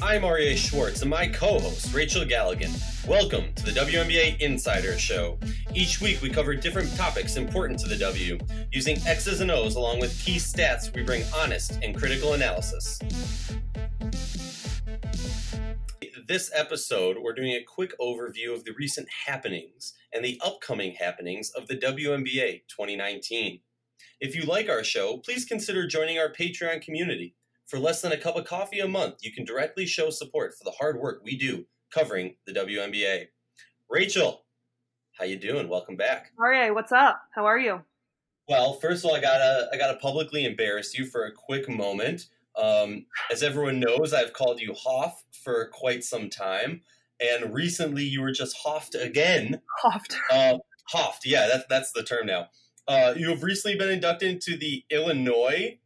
I'm Aryeh Schwartz and my co host, Rachel Galligan. Welcome to the WNBA Insider Show. Each week we cover different topics important to the W. Using X's and O's along with key stats, we bring honest and critical analysis. This episode, we're doing a quick overview of the recent happenings and the upcoming happenings of the WNBA 2019. If you like our show, please consider joining our Patreon community. For less than a cup of coffee a month, you can directly show support for the hard work we do covering the WNBA. Rachel, how you doing? Welcome back. Aryeh, what's up? How are you? Well, first of all, I gotta I gotta publicly embarrass you for a quick moment. Um, as everyone knows, I've called you Hoff for quite some time, and recently you were just Hoffed again. Hoffed. Uh, Hoffed, yeah, that's that's the term now. Uh, you have recently been inducted into the Illinois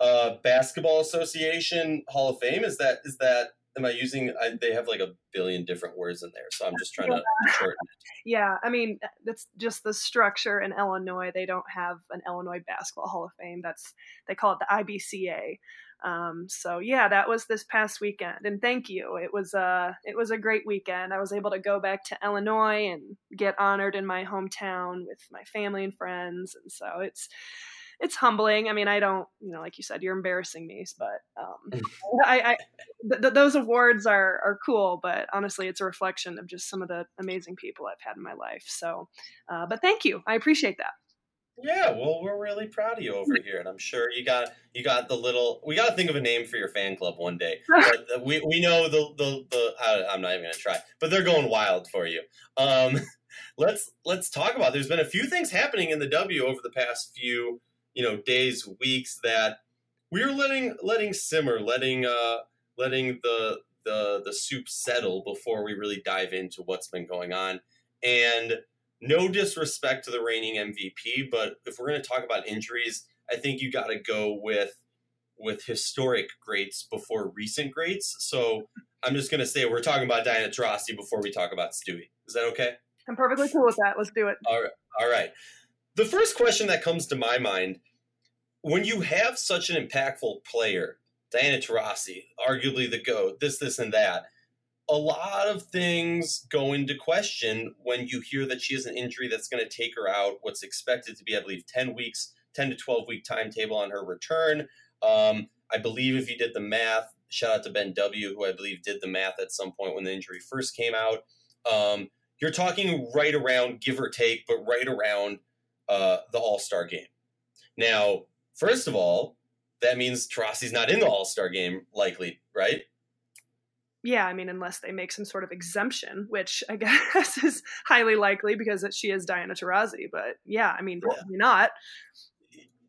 uh, Basketball Association Hall of Fame. Is that is that? Am I using? I, they have like a billion different words in there, so I'm just trying yeah. to shorten it. Yeah, I mean that's just the structure in Illinois. They don't have an Illinois Basketball Hall of Fame. That's they call it the IBCA. Um, so yeah, that was this past weekend, and thank you. It was a uh, it was a great weekend. I was able to go back to Illinois and get honored in my hometown with my family and friends, and so it's it's humbling. I mean, I don't, you know, like you said, you're embarrassing me, but um, I, I th- th- those awards are are cool. But honestly, it's a reflection of just some of the amazing people I've had in my life. So, uh, but thank you, I appreciate that. Yeah, well, we're really proud of you over here, and I'm sure you got you got the little. We got to think of a name for your fan club one day. But uh, we we know the the the. I, am not even gonna try, but they're going wild for you. Um, let's let's talk about. There's been a few things happening in the W over the past few you know days weeks that we are letting letting simmer letting uh letting the the the soup settle before we really dive into what's been going on. And no disrespect to the reigning mvp but if we're going to talk about injuries i think you got to go with with historic greats before recent greats. So i'm just going to say we're talking about diana taurasi before we talk about stewie. Is that okay? I'm perfectly cool with that. Let's do it. All right. All right the first question that comes to my mind when you have such an impactful player, Diana Taurasi, arguably the GOAT, this, this, and that, a lot of things go into question when you hear that she has an injury that's going to take her out. What's expected to be, I believe, 10 weeks, 10 to 12 week timetable on her return. Um, I believe if you did the math, shout out to Ben W., who I believe did the math at some point when the injury first came out. Um, you're talking right around, give or take, but right around uh, the All Star game. Now, first of all, that means Taurasi's not in the All Star game, likely, right? Yeah, I mean, unless they make some sort of exemption, which I guess is highly likely because she is Diana Taurasi. But yeah, I mean, probably yeah. not.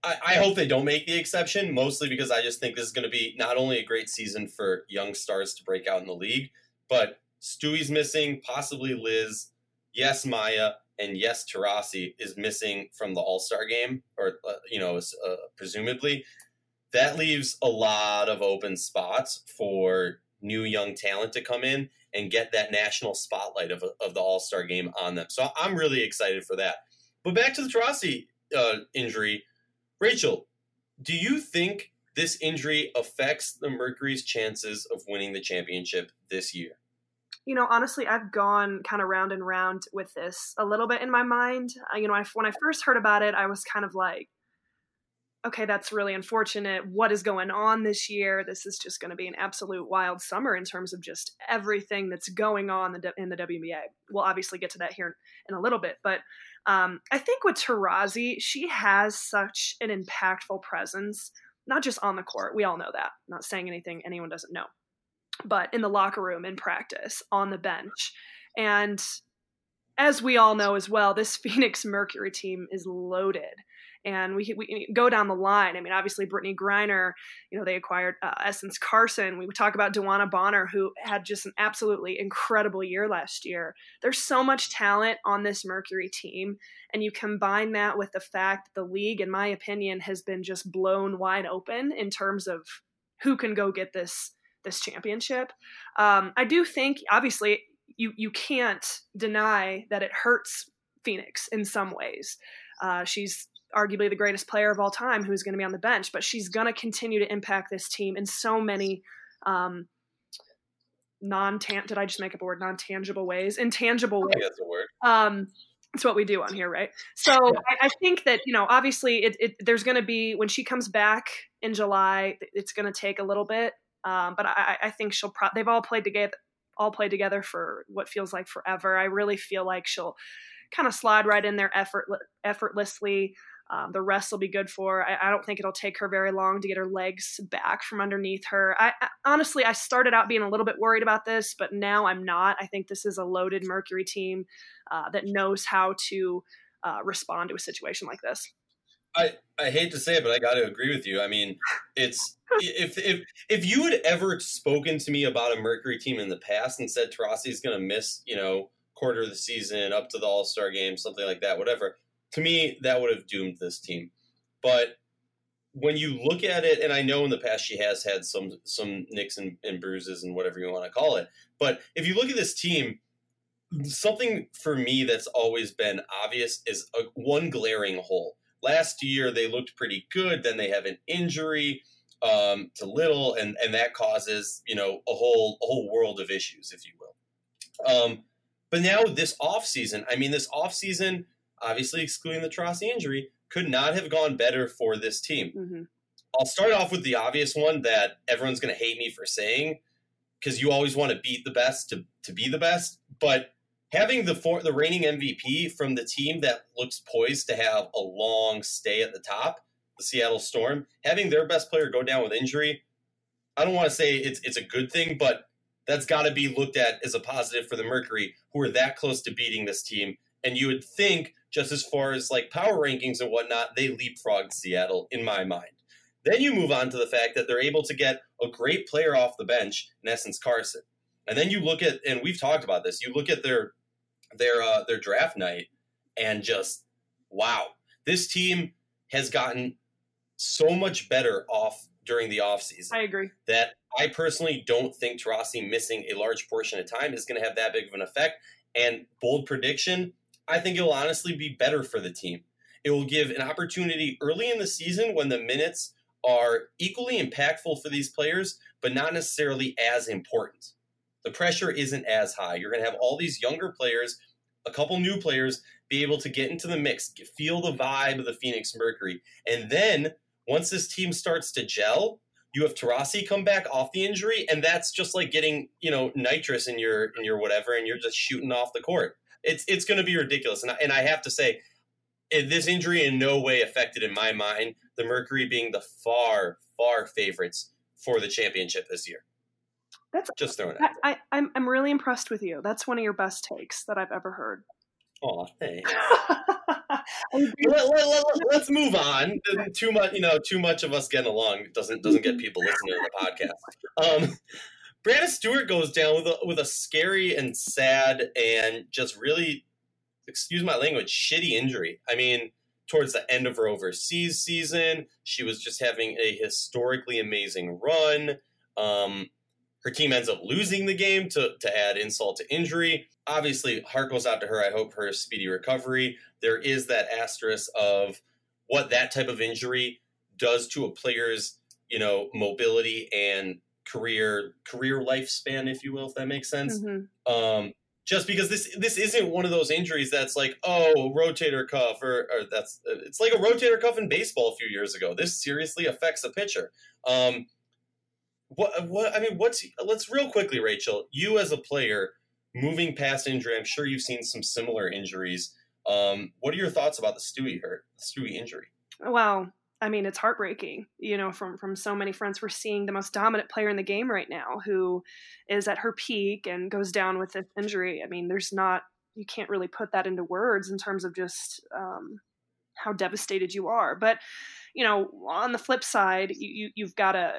I, I, hope they don't make the exception, mostly because I just think this is going to be not only a great season for young stars to break out in the league, but Stewie's missing, possibly Liz, yes, Maya, and yes, Taurasi is missing from the All Star game, or uh, you know, uh, presumably, that leaves a lot of open spots for new young talent to come in and get that national spotlight of, of the All Star game on them. So I'm really excited for that. But back to the Taurasi uh, injury, Rachel, do you think this injury affects the Mercury's chances of winning the championship this year? You know, honestly, I've gone kind of round and round with this a little bit in my mind. You know, I, when I first heard about it, I was kind of like, okay, that's really unfortunate. What is going on this year? This is just going to be an absolute wild summer in terms of just everything that's going on in the WNBA. We'll obviously get to that here in a little bit, but um, I think with Taurasi, she has such an impactful presence, not just on the court. We all know that. I'm not saying anything anyone doesn't know but in the locker room in practice on the bench. And as we all know as well, this Phoenix Mercury team is loaded. And we, we go down the line. I mean, obviously, Brittney Griner, you know, they acquired uh, Essence Carson. We talk about DeWanna Bonner, who had just an absolutely incredible year last year. There's so much talent on this Mercury team. And you combine that with the fact that the league, in my opinion, has been just blown wide open in terms of who can go get this this championship. Um, I do think, obviously, you you can't deny that it hurts Phoenix in some ways. Uh, she's arguably the greatest player of all time who's going to be on the bench, but she's going to continue to impact this team in so many um, non did I just make up a word non tangible ways intangible ways. that's a word. Um, it's what we do on here, right? So I, I, think that you know, obviously, it, it there's going to be when she comes back in July, it's going to take a little bit. Um, but I, I think she'll. Pro- they've all played together, all played together for what feels like forever. I really feel like she'll kind of slide right in there effort effortlessly. Um, the rest will be good for. I, I, don't think it'll take her very long to get her legs back from underneath her. I, I, honestly, I started out being a little bit worried about this, but now I'm not. I think this is a loaded Mercury team uh, that knows how to uh, respond to a situation like this. I, I hate to say it, but I got to agree with you. I mean, it's if if if you had ever spoken to me about a Mercury team in the past and said Taurasi is going to miss, you know, quarter of the season up to the All Star game, something like that, whatever, to me that would have doomed this team. But when you look at it, and I know in the past she has had some some nicks and, and bruises and whatever you want to call it, but if you look at this team, something for me that's always been obvious is a, one glaring hole. Last year they looked pretty good, then they have an injury um, to Little, and and that causes you know a whole a whole world of issues, if you will. Um, but now this off season, I mean, this off season, obviously excluding the Taurasi injury, could not have gone better for this team. Mm-hmm. I'll start off with the obvious one that everyone's going to hate me for saying, because you always want to beat the best to to be the best, but having the the reigning MVP from the team that looks poised to have a long stay at the top, the Seattle Storm, having their best player go down with injury, I don't want to say it's it's a good thing, but that's got to be looked at as a positive for the Mercury, who are that close to beating this team. And you would think, just as far as like power rankings and whatnot, they leapfrogged Seattle in my mind. Then you move on to the fact that they're able to get a great player off the bench, in Essence Carson. And then you look at, and we've talked about this. You look at their their uh, their draft night, and just wow, this team has gotten so much better off during the offseason. I agree. That I personally don't think Taurasi missing a large portion of time is going to have that big of an effect. And bold prediction, I think it will honestly be better for the team. It will give an opportunity early in the season when the minutes are equally impactful for these players, but not necessarily as important. The pressure isn't as high. You're going to have all these younger players, a couple new players, be able to get into the mix, feel the vibe of the Phoenix Mercury. And then once this team starts to gel, you have Taurasi come back off the injury, and that's just like getting you know nitrous in your in your whatever, and you're just shooting off the court. It's it's going to be ridiculous, and I, and I have to say, this injury in no way affected in my mind the Mercury being the far far favorites for the championship this year. That's just throwing it. I, I, I'm I'm really impressed with you. That's one of your best takes that I've ever heard. Oh, thanks. let, let, us move on. Too much, you know, too much of us getting along doesn't doesn't get people listening to the podcast. Um, Breanna Stewart goes down with a, with a scary and sad and just really, excuse my language, shitty injury. I mean, towards the end of her overseas season, she was just having a historically amazing run. Um, her team ends up losing the game to, to add insult to injury. Obviously, heart goes out to her. I hope her speedy recovery. There is that asterisk of what that type of injury does to a player's, you know, mobility and career career lifespan, if you will, if that makes sense. Mm-hmm. Um, just because this this isn't one of those injuries that's like oh rotator cuff or, or that's it's like a rotator cuff in baseball a few years ago. This seriously affects a pitcher. Um, what what I mean, what's let's real quickly, Rachel. You as a player moving past injury, I'm sure you've seen some similar injuries. Um, what are your thoughts about the Stewie hurt, the Stewie injury? Well, I mean, it's heartbreaking. You know, from from so many fronts, we're seeing the most dominant player in the game right now, who is at her peak and goes down with this injury. I mean, there's not you can't really put that into words in terms of just um, how devastated you are. But you know, on the flip side, you, you have got to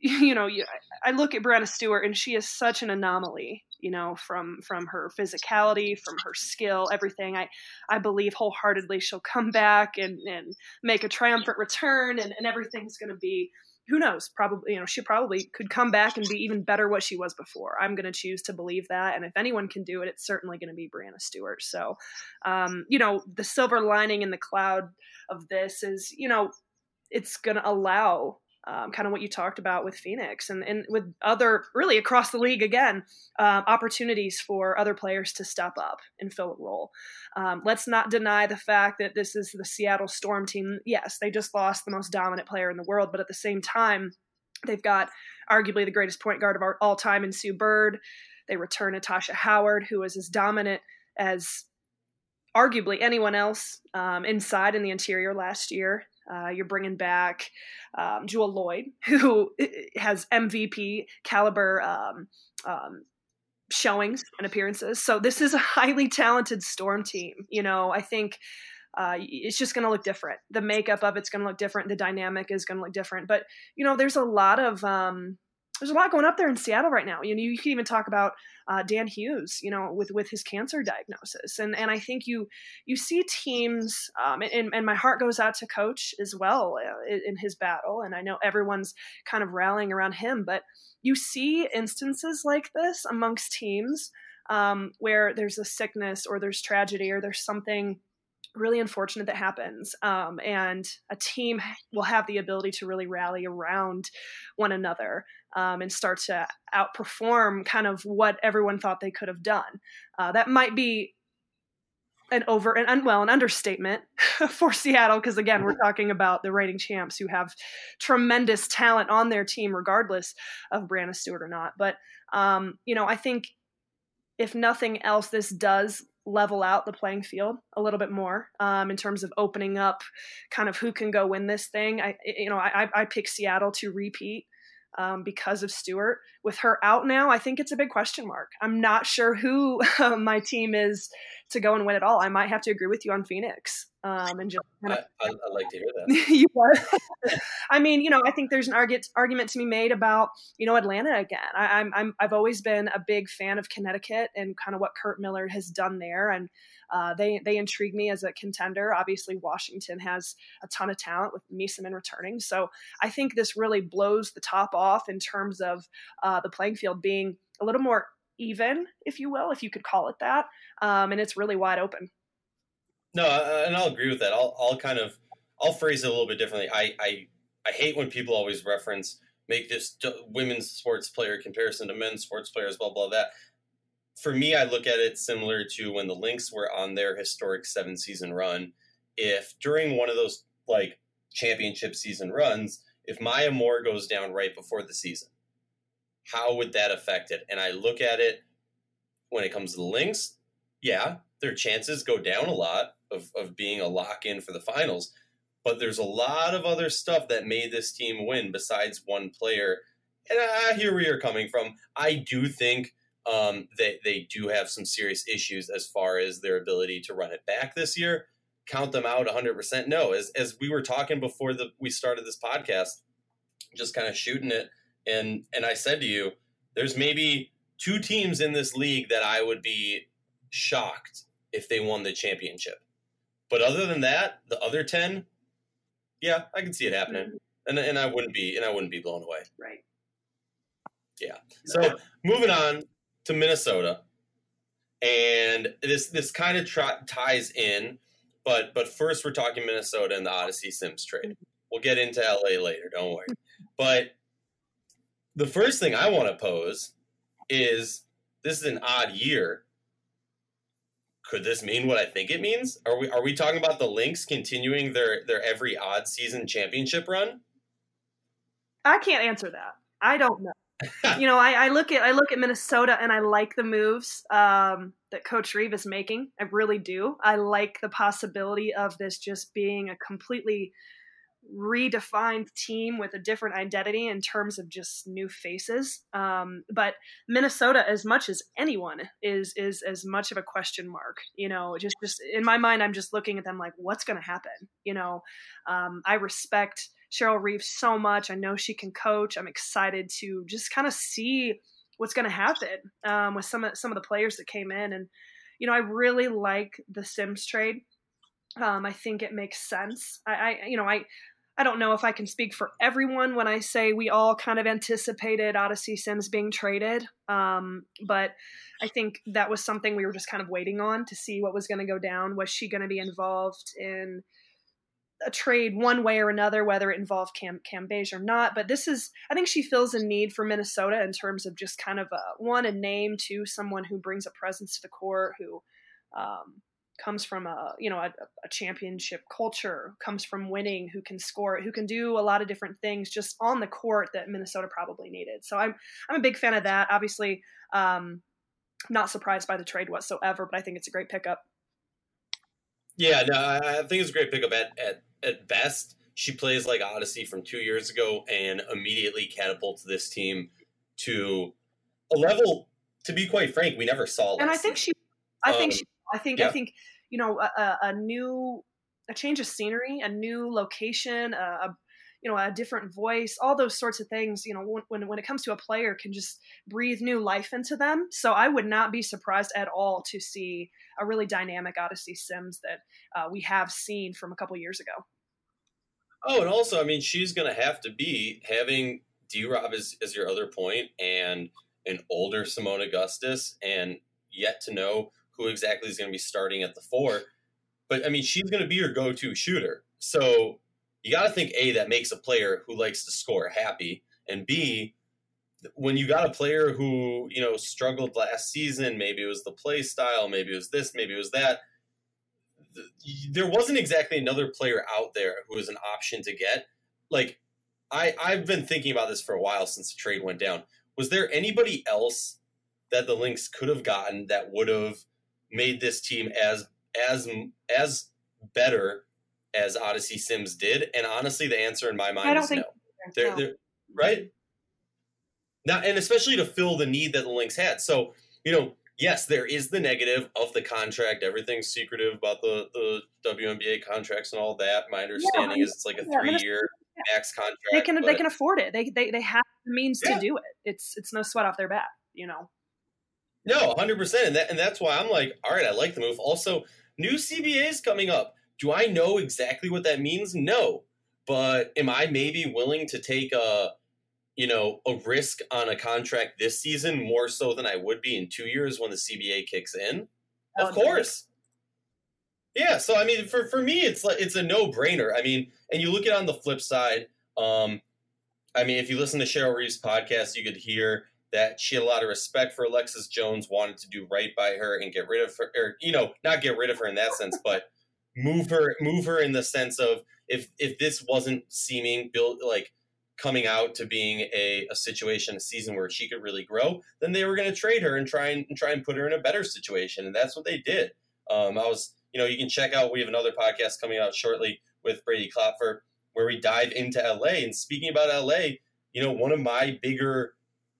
you know, you, I look at Breanna Stewart and she is such an anomaly, you know, from from her physicality, from her skill, everything. I I believe wholeheartedly she'll come back and and make a triumphant return and, and everything's gonna be who knows, probably you know, she probably could come back and be even better what she was before. I'm gonna choose to believe that. And if anyone can do it, it's certainly gonna be Breanna Stewart. So um, you know, the silver lining in the cloud of this is, you know, it's gonna allow um, kind of what you talked about with Phoenix and, and with other, really across the league again, um, opportunities for other players to step up and fill a role. Um, let's not deny the fact that this is the Seattle Storm team. Yes, they just lost the most dominant player in the world, but at the same time, they've got arguably the greatest point guard of all time in Sue Bird. They return Natasha Howard, who is as dominant as arguably anyone else um, inside in the interior last year. Uh, you're bringing back um, Jewell Loyd, who has MVP caliber um, um, showings and appearances. So this is a highly talented Storm team. You know, I think uh, it's just going to look different. The makeup of it's going to look different. The dynamic is going to look different. But you know, there's a lot of um, there's a lot going up there in Seattle right now. You know, you can even talk about uh, Dan Hughes, you know, with with his cancer diagnosis, and and I think you you see teams, um, and and my heart goes out to Coach as well uh, in his battle, and I know everyone's kind of rallying around him, but you see instances like this amongst teams um, where there's a sickness or there's tragedy or there's something really unfortunate that happens. Um, and a team will have the ability to really rally around one another um, and start to outperform kind of what everyone thought they could have done. Uh, that might be an over and well an understatement for Seattle because again we're talking about the reigning champs who have tremendous talent on their team regardless of Breanna Stewart or not. But um, you know I think if nothing else this does level out the playing field a little bit more um, in terms of opening up kind of who can go win this thing. I, you know, I, I pick Seattle to repeat um, because of Stewart. With her out now, I think it's a big question mark. I'm not sure who my team is to go and win it all. I might have to agree with you on Phoenix. Um, and just kind of, I, would like to hear that. you are. I mean, you know, I think there's an argument argument to be made about you know Atlanta again. I, I'm, I'm I've always been a big fan of Connecticut and kind of what Curt Miller has done there, and uh, they they intrigue me as a contender. Obviously, Washington has a ton of talent with Meesseman returning, so I think this really blows the top off in terms of uh, the playing field being a little more even, if you will, if you could call it that, um, and it's really wide open. No, and I'll agree with that. I'll, I'll kind of I'll phrase it a little bit differently. I I, I hate when people always reference make this women's sports player comparison to men's sports players, blah blah that. For me, I look at it similar to when the Lynx were on their historic seven season run. If during one of those like championship season runs, if Maya Moore goes down right before the season, how would that affect it? And I look at it when it comes to the Lynx, yeah, their chances go down a lot of, of being a lock in for the finals. But there's a lot of other stuff that made this team win besides one player. And ah, I hear where you're coming from. I do think um, that they do have some serious issues as far as their ability to run it back this year. Count them out 100%. No, as, as we were talking before the, we started this podcast, just kind of shooting it. And, and I said to you, there's maybe two teams in this league that I would be shocked if they won the championship. But other than that, the other ten, yeah, I can see it happening, and and I wouldn't be and I wouldn't be blown away. Right. Yeah. So moving on to Minnesota, and this this kind of tra- ties in, but but first we're talking Minnesota and the Odyssey Sims trade. We'll get into LA later. Don't worry. But the first thing I want to pose is this is an odd year could this mean what I think it means? Are we are we talking about the Lynx continuing their their every odd season championship run? I can't answer that. I don't know. You know, I, I, look at I look at Minnesota and I like the moves um, that Coach Reeve is making. I really do. I like the possibility of this just being a completely redefined team with a different identity in terms of just new faces. Um, but Minnesota, as much as anyone, is is as much of a question mark. You know, just just in my mind, I'm just looking at them like, what's going to happen? You know, um, I respect Cheryl Reeves so much. I know she can coach. I'm excited to just kind of see what's going to happen um, with some of some of the players that came in, and you know, I really like the Sims trade. Um, I think it makes sense. I, I, you know, I I don't know if I can speak for everyone when I say we all kind of anticipated Odyssey Sims being traded. Um, but I think that was something we were just kind of waiting on to see what was going to go down. Was she going to be involved in a trade one way or another, whether it involved Cam Cambage or not. But this is, I think she feels a need for Minnesota in terms of just kind of a one a name to someone who brings a presence to the court, who um, comes from a you know a, a, championship culture, comes from winning, who can score, who can do a lot of different things just on the court that Minnesota probably needed. So I'm I'm a big fan of that. Obviously, um, not surprised by the trade whatsoever, but I think it's a great pickup. Yeah, no, I think it's a great pickup at, at at best, she plays like Odyssey from two years ago and immediately catapults this team to a level. To be quite frank, we never saw. And I think she, I um, think she, I think, yeah. I think you know, a, a, new, a change of scenery, a new location, a you know a different voice all those sorts of things you know when, when it comes to a player can just breathe new life into them so i would not be surprised at all to see a really dynamic odyssey sims that uh, we have seen from a couple years ago Oh, and also, I mean, she's going to have to be having D Rob as, as your other point and an older Seimone Augustus and yet to know who exactly is going to be starting at the four. But I mean, she's going to be your go to shooter. So you got to think A, that makes a player who likes to score happy. And B, when you got a player who, you know, struggled last season, maybe it was the play style, maybe it was this, maybe it was that there wasn't exactly another player out there who was an option to get. Like I I've been thinking about this for a while since the trade went down. Was there anybody else that the Lynx could have gotten that would have made this team as as as better as Odyssey Sims did? And honestly, the answer in my mind is no. They're, they're, right now, and especially to fill the need that the Lynx had. So you know, yes, there is the negative of the contract. Everything's secretive about the, the WNBA contracts and all that. My understanding yeah, is it's like a three year max contract. They can they can afford it. They they, they have the means yeah. to do it. It's it's no sweat off their back, you know. No, hundred percent, and that and that's why I'm like, all right, I like the move. Also, new CBAs coming up. Do I know exactly what that means? No, but am I maybe willing to take a you know, a risk on a contract this season more so than I would be in two years when the CBA kicks in? Of course. Yeah, so I mean, for for me, it's like it's a no brainer. I mean, and you look at it on the flip side. Um, I mean, if you listen to Cheryl Reeves' podcast, you could hear that she had a lot of respect for Alexis Jones, wanted to do right by her and get rid of her, or you know, not get rid of her in that sense, but move her, in the sense of if if this wasn't seeming built like coming out to being a, a situation, a season where she could really grow, then they were going to trade her and try and, and, try and put her in a better situation, and that's what they did. Um, I was, you know, you can check out. We have another podcast coming out shortly with Brady Klopfer where we dive into LA. And speaking about LA, you know, one of my bigger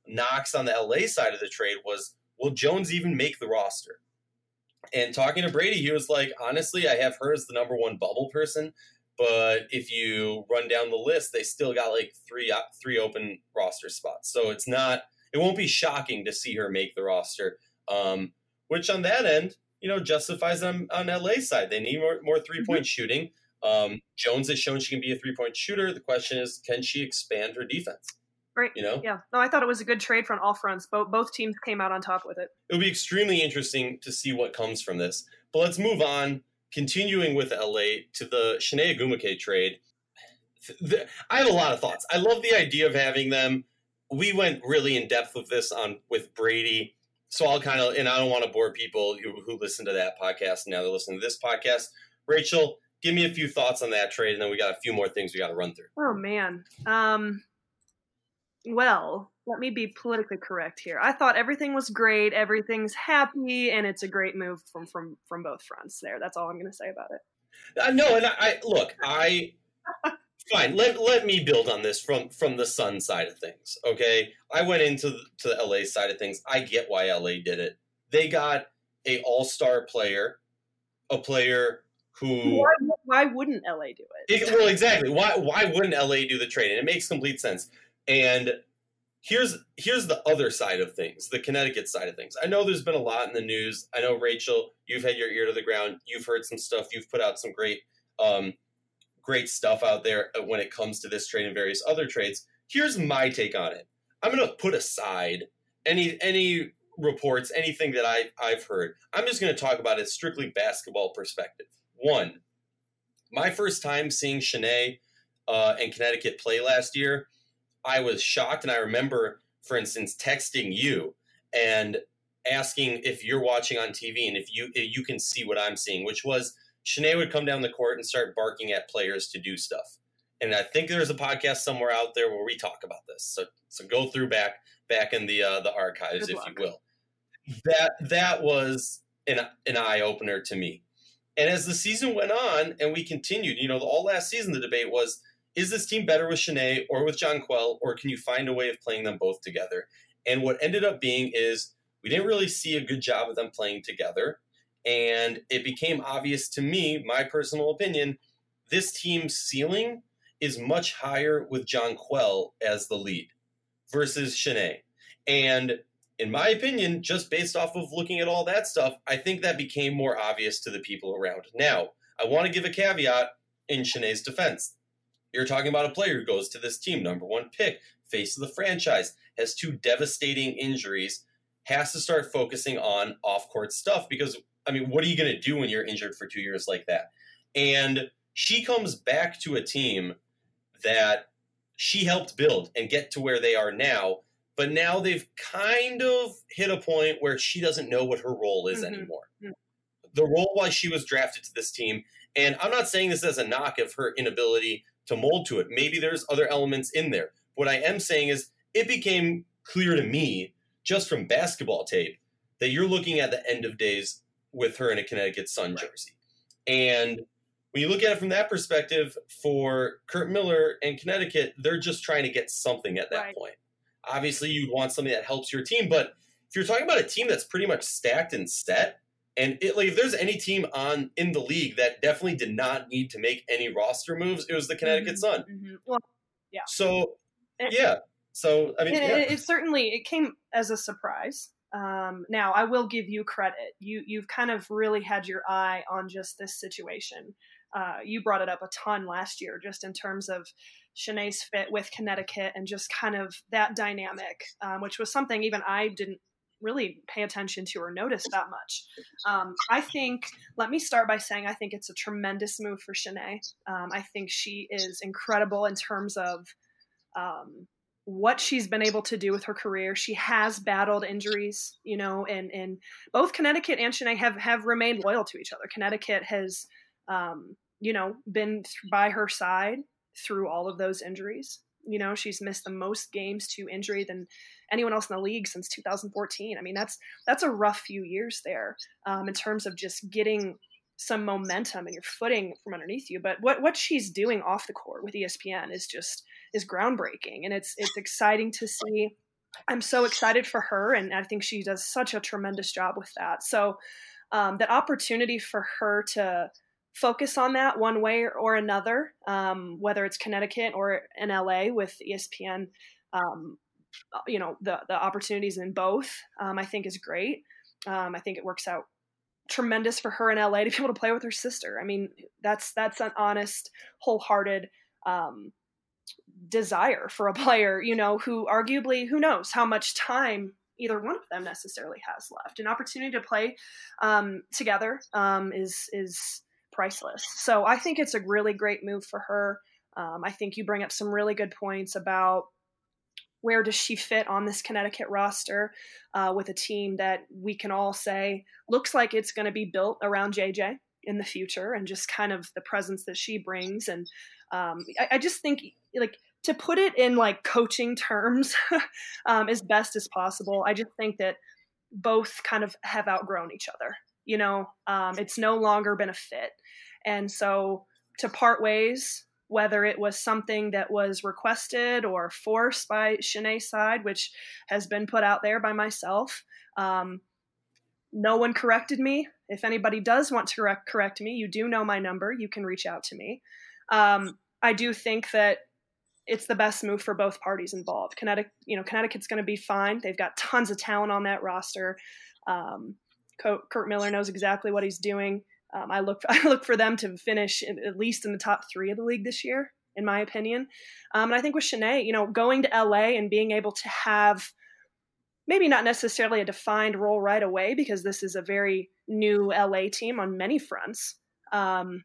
knocks on the LA side of the trade was, will Jones even make the roster? And talking to Brady, he was like, honestly, I have her as the number one bubble person. But if you run down the list, they still got like three three open roster spots. So it's not it won't be shocking to see her make the roster. Um, which on that end, you know, justifies them on LA side. They need more, more three point mm-hmm. shooting. Um, Jones has shown she can be a three point shooter. The question is, can she expand her defense? Right. You know? Yeah. No, I thought it was a good trade from all fronts. Both both teams came out on top with it. It'll be extremely interesting to see what comes from this. But let's move on continuing with LA to the Chiney Ogwumike trade, the, I have a lot of thoughts. I love the idea of having them. We went really in depth with this on with Brady, so I'll kind of and I don't want to bore people who, who listen to that podcast now they're listening to this podcast. Rachel, give me a few thoughts on that trade, and then we got a few more things we got to run through. Oh man, um, well, let me be politically correct here. I thought everything was great, everything's happy, and it's a great move from from from both fronts. There, that's all I'm going to say about it. Uh, no, and I, I look, I fine. Let let me build on this from from the Sun side of things. Okay, I went into the, to the LA side of things. I get why LA did it. They got a All Star player, a player who why, why, wouldn't LA do it? it? Well, exactly. Why why wouldn't LA do the trade? And it makes complete sense. And here's here's the other side of things, the Connecticut side of things. I know there's been a lot in the news. I know Rachel, you've had your ear to the ground. You've heard some stuff. You've put out some great um, great stuff out there when it comes to this trade and various other trades. Here's my take on it. I'm going to put aside any any reports, anything that I I've heard. I'm just going to talk about it strictly basketball perspective. One, my first time seeing Chiney uh, and Connecticut play last year, I was shocked, and I remember, for instance, texting you and asking if you're watching on TV and if you if you can see what I'm seeing, which was Chiney would come down the court and start barking at players to do stuff. And I think there's a podcast somewhere out there where we talk about this. So so go through back back in the uh, the archives, if you will. That that was an an eye opener to me. And as the season went on and we continued, you know, all last season the debate was is this team better with Chiney or with Jonquel, or can you find a way of playing them both together? And what ended up being is we didn't really see a good job of them playing together. And it became obvious to me, my personal opinion, this team's ceiling is much higher with Jonquel as the lead versus Chiney. And in my opinion, just based off of looking at all that stuff, I think that became more obvious to the people around. Now, I want to give a caveat in Chiney's defense. You're talking about a player who goes to this team, number one pick, face of the franchise, has two devastating injuries, has to start focusing on off court stuff because, I mean, what are you going to do when you're injured for two years like that? And she comes back to a team that she helped build and get to where they are now. But now they've kind of hit a point where she doesn't know what her role is mm-hmm. anymore. Mm-hmm. The role why she was drafted to this team, and I'm not saying this as a knock of her inability to mold to it. Maybe there's other elements in there. What I am saying is it became clear to me just from basketball tape that you're looking at the end of days with her in a Connecticut Sun jersey. And when you look at it from that perspective, for Curt Miller and Connecticut, they're just trying to get something at that right. point. Obviously, you'd want something that helps your team, but if you're talking about a team that's pretty much stacked and set, and it, like if there's any team on in the league that definitely did not need to make any roster moves, it was the Connecticut mm-hmm. Sun. Mm-hmm. Well, yeah. So yeah. So I mean, it, yeah. it, it certainly it came as a surprise. Um, now I will give you credit. You you've kind of really had your eye on just this situation uh, you brought it up a ton last year, just in terms of Chiney's fit with Connecticut and just kind of that dynamic, um, which was something even I didn't really pay attention to or notice that much. Um, I think, let me start by saying I think it's a tremendous move for Chiney. Um, I think she is incredible in terms of um, what she's been able to do with her career. She has battled injuries, you know, and, and both Connecticut and Chiney have, have remained loyal to each other. Connecticut has um, you know, been by her side through all of those injuries. You know, she's missed the most games to injury than anyone else in the league since 2014. I mean, that's that's a rough few years there um, in terms of just getting some momentum and your footing from underneath you. But what what she's doing off the court with ESPN is just is groundbreaking, and it's it's exciting to see. I'm so excited for her, and I think she does such a tremendous job with that. So um, the opportunity for her to focus on that one way or another, um, whether it's Connecticut or in LA with ESPN. Um, you know the the opportunities in both. Um, I think is great. Um, I think it works out tremendous for her in LA to be able to play with her sister. I mean, that's that's an honest, wholehearted um, desire for a player. You know, who arguably who knows how much time either one of them necessarily has left. An opportunity to play um, together um, is is priceless. So I think it's a really great move for her. Um, I think you bring up some really good points about where does she fit on this Connecticut roster uh, with a team that we can all say looks like it's going to be built around JJ in the future and just kind of the presence that she brings. And um, I, I, just think like to put it in like coaching terms um, as best as possible. I just think that both kind of have outgrown each other you know um, it's no longer been a fit and so to part ways whether it was something that was requested or forced by Chiney's side which has been put out there by myself um, no one corrected me if anybody does want to correct, correct me you do know my number you can reach out to me um, i do think that it's the best move for both parties involved. Connecticut, you know, Connecticut's going to be fine. They've got tons of talent on that roster. Um, Curt Miller knows exactly what he's doing. Um, I look I look for them to finish in, at least in the top three of the league this year, in my opinion. Um, and I think with Chiney, you know, going to LA and being able to have maybe not necessarily a defined role right away because this is a very new LA team on many fronts. Um,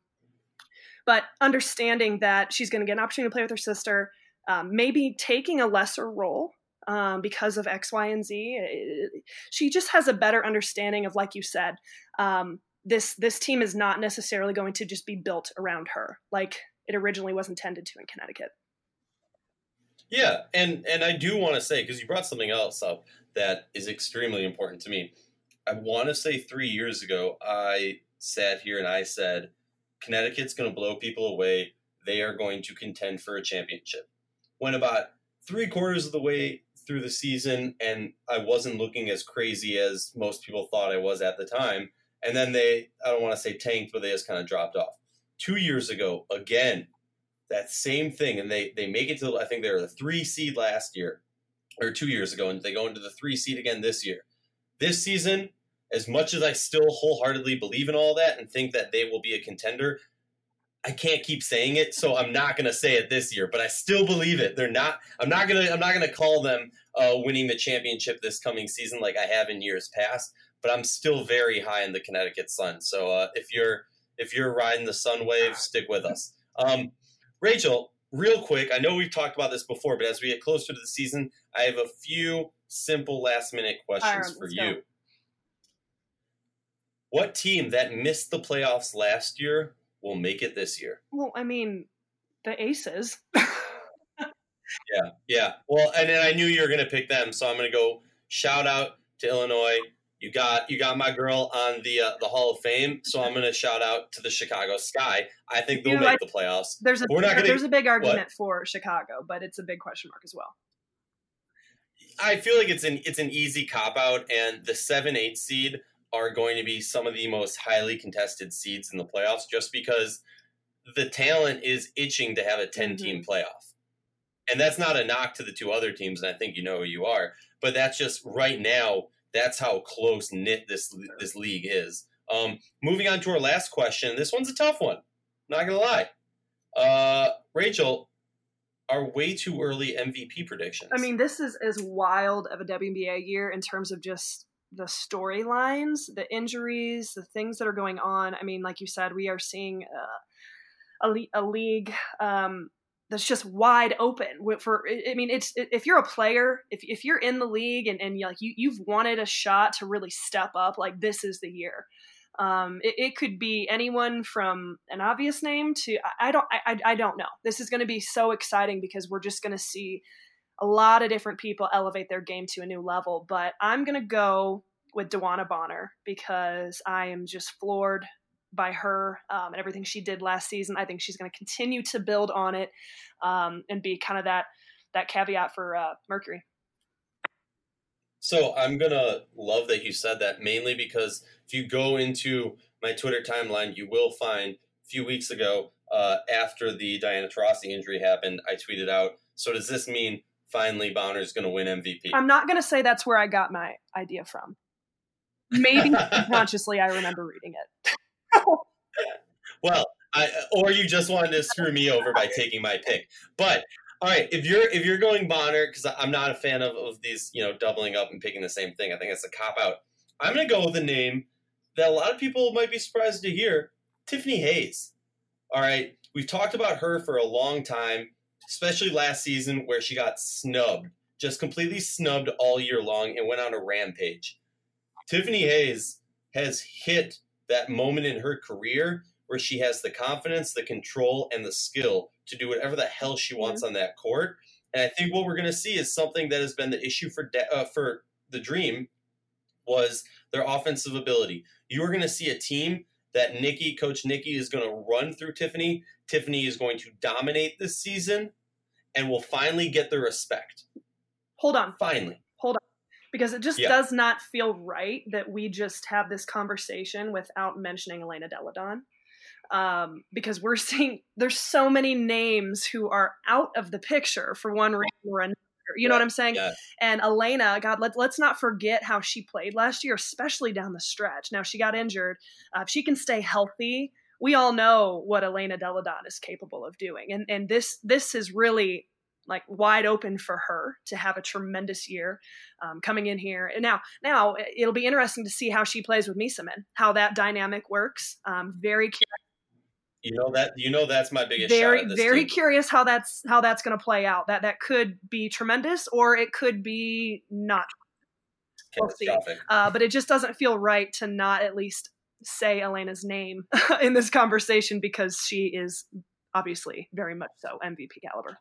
but understanding that she's going to get an opportunity to play with her sister, um, maybe taking a lesser role um, because of X, Y, and Z. It, she just has a better understanding of, like you said, um, this this team is not necessarily going to just be built around her like it originally was intended to in Connecticut. Yeah, and and I do want to say because you brought something else up that is extremely important to me. I want to say three years ago, I sat here and I said, Connecticut's going to blow people away. They are going to contend for a championship. When about three quarters of the way through the season, and I wasn't looking as crazy as most people thought I was at the time. And then they, I don't want to say tanked, but they just kind of dropped off. Two years ago, again, that same thing, and they they make it to I think they were the three seed last year, or two years ago, and they go into the three seed again this year. This season, as much as I still wholeheartedly believe in all that and think that they will be a contender, I can't keep saying it, so I'm not going to say it this year. But I still believe it. They're not. I'm not gonna. I'm not gonna call them uh, winning the championship this coming season like I have in years past. But I'm still very high in the Connecticut Sun. So uh, if you're if you're riding the Sun wave, stick with us. Um, Rachel, real quick, I know we've talked about this before, but as we get closer to the season, I have a few simple last minute questions right, for you. Go. What team that missed the playoffs last year will make it this year? Well, I mean, the Aces. yeah, yeah. Well, and then I knew you were going to pick them, so I'm going to go shout out to Illinois. You got you got my girl on the uh, the Hall of Fame, so I'm going to shout out to the Chicago Sky. I think they'll you know, make I, the playoffs. There's a not gonna, there's a big argument what? for Chicago, but it's a big question mark as well. I feel like it's an it's an easy cop out, and the seven eight seed are going to be some of the most highly contested seeds in the playoffs just because the talent is itching to have a 10 team mm-hmm. playoff. And that's not a knock to the two other teams, and I think you know who you are, but that's just right now, that's how close knit this this league is. Um, moving on to our last question. This one's a tough one. Not gonna lie. Uh, Rachel, are way too early MVP predictions. I mean, this is as wild of a WNBA year in terms of just the storylines, the injuries, the things that are going on. I mean, like you said, we are seeing uh, a, a league um, that's just wide open. For I mean, it's if you're a player, if, if you're in the league and, and like you you've wanted a shot to really step up, like this is the year. Um, it, it, could be anyone from an obvious name to I, I don't I, I don't know. This is going to be so exciting because we're just going to see a lot of different people elevate their game to a new level. But I'm going to go with DeWanna Bonner because I am just floored by her um, and everything she did last season. I think she's going to continue to build on it um, and be kind of that that caveat for uh, Mercury. So I'm gonna love that you said that mainly because if you go into my Twitter timeline, you will find a few weeks ago uh, after the Diana Taurasi injury happened, I tweeted out. So does this mean finally Bonner is going to win MVP. I'm not going to say that's where I got my idea from. Maybe consciously I remember reading it. well, I, or you just wanted to screw me over by taking my pick. But all right, if you're if you're going Bonner, because I'm not a fan of, of these, you know, doubling up and picking the same thing. I think it's a cop out. I'm going to go with a name that a lot of people might be surprised to hear: Tiffany Hayes. All right, we've talked about her for a long time especially last season where she got snubbed, just completely snubbed all year long and went on a rampage. Tiffany Hayes has hit that moment in her career where she has the confidence, the control, and the skill to do whatever the hell she wants mm-hmm. on that court. And I think what we're going to see is something that has been the issue for de- uh, for the Dream was their offensive ability. You are going to see a team that Nikki, Coach Nikki, is going to run through Tiffany. Tiffany is going to dominate this season, and will finally get the respect. Hold on. Finally. Because it just yeah. does not feel right that we just have this conversation without mentioning Elena Delle Donne. Um, because we're seeing there's so many names who are out of the picture for one reason or another. You know what I'm saying? Yeah. And Elena, God, let, let's not forget how she played last year, especially down the stretch. Now she got injured. Uh, if she can stay healthy, we all know what Elena Delle Donne is capable of doing. And and this this is really like wide open for her to have a tremendous year um, coming in here. And now, now it'll be interesting to see how she plays with Meesseman, how that dynamic works. Um, very curious. You know that you know that's my biggest very very team. curious how that's how that's going to play out. That that could be tremendous or it could be not. We'll see. Uh, but it just doesn't feel right to not at least say Elena's name in this conversation because she is obviously very much so MVP caliber.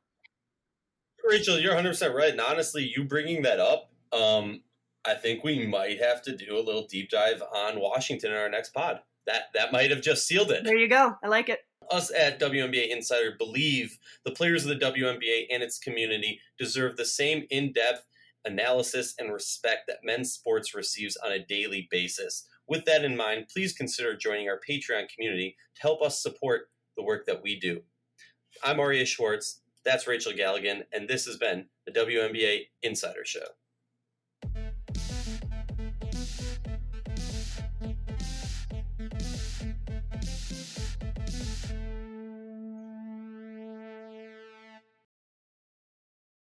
Rachel, you're 100% right. And honestly, you bringing that up, um, I think we might have to do a little deep dive on Washington in our next pod. That that might have just sealed it. There you go. I like it. Us at WNBA Insider believe the players of the WNBA and its community deserve the same in-depth analysis and respect that men's sports receives on a daily basis. With that in mind, please consider joining our Patreon community to help us support the work that we do. I'm Aria Schwartz. That's Rachel Galligan, and this has been the WNBA Insider Show.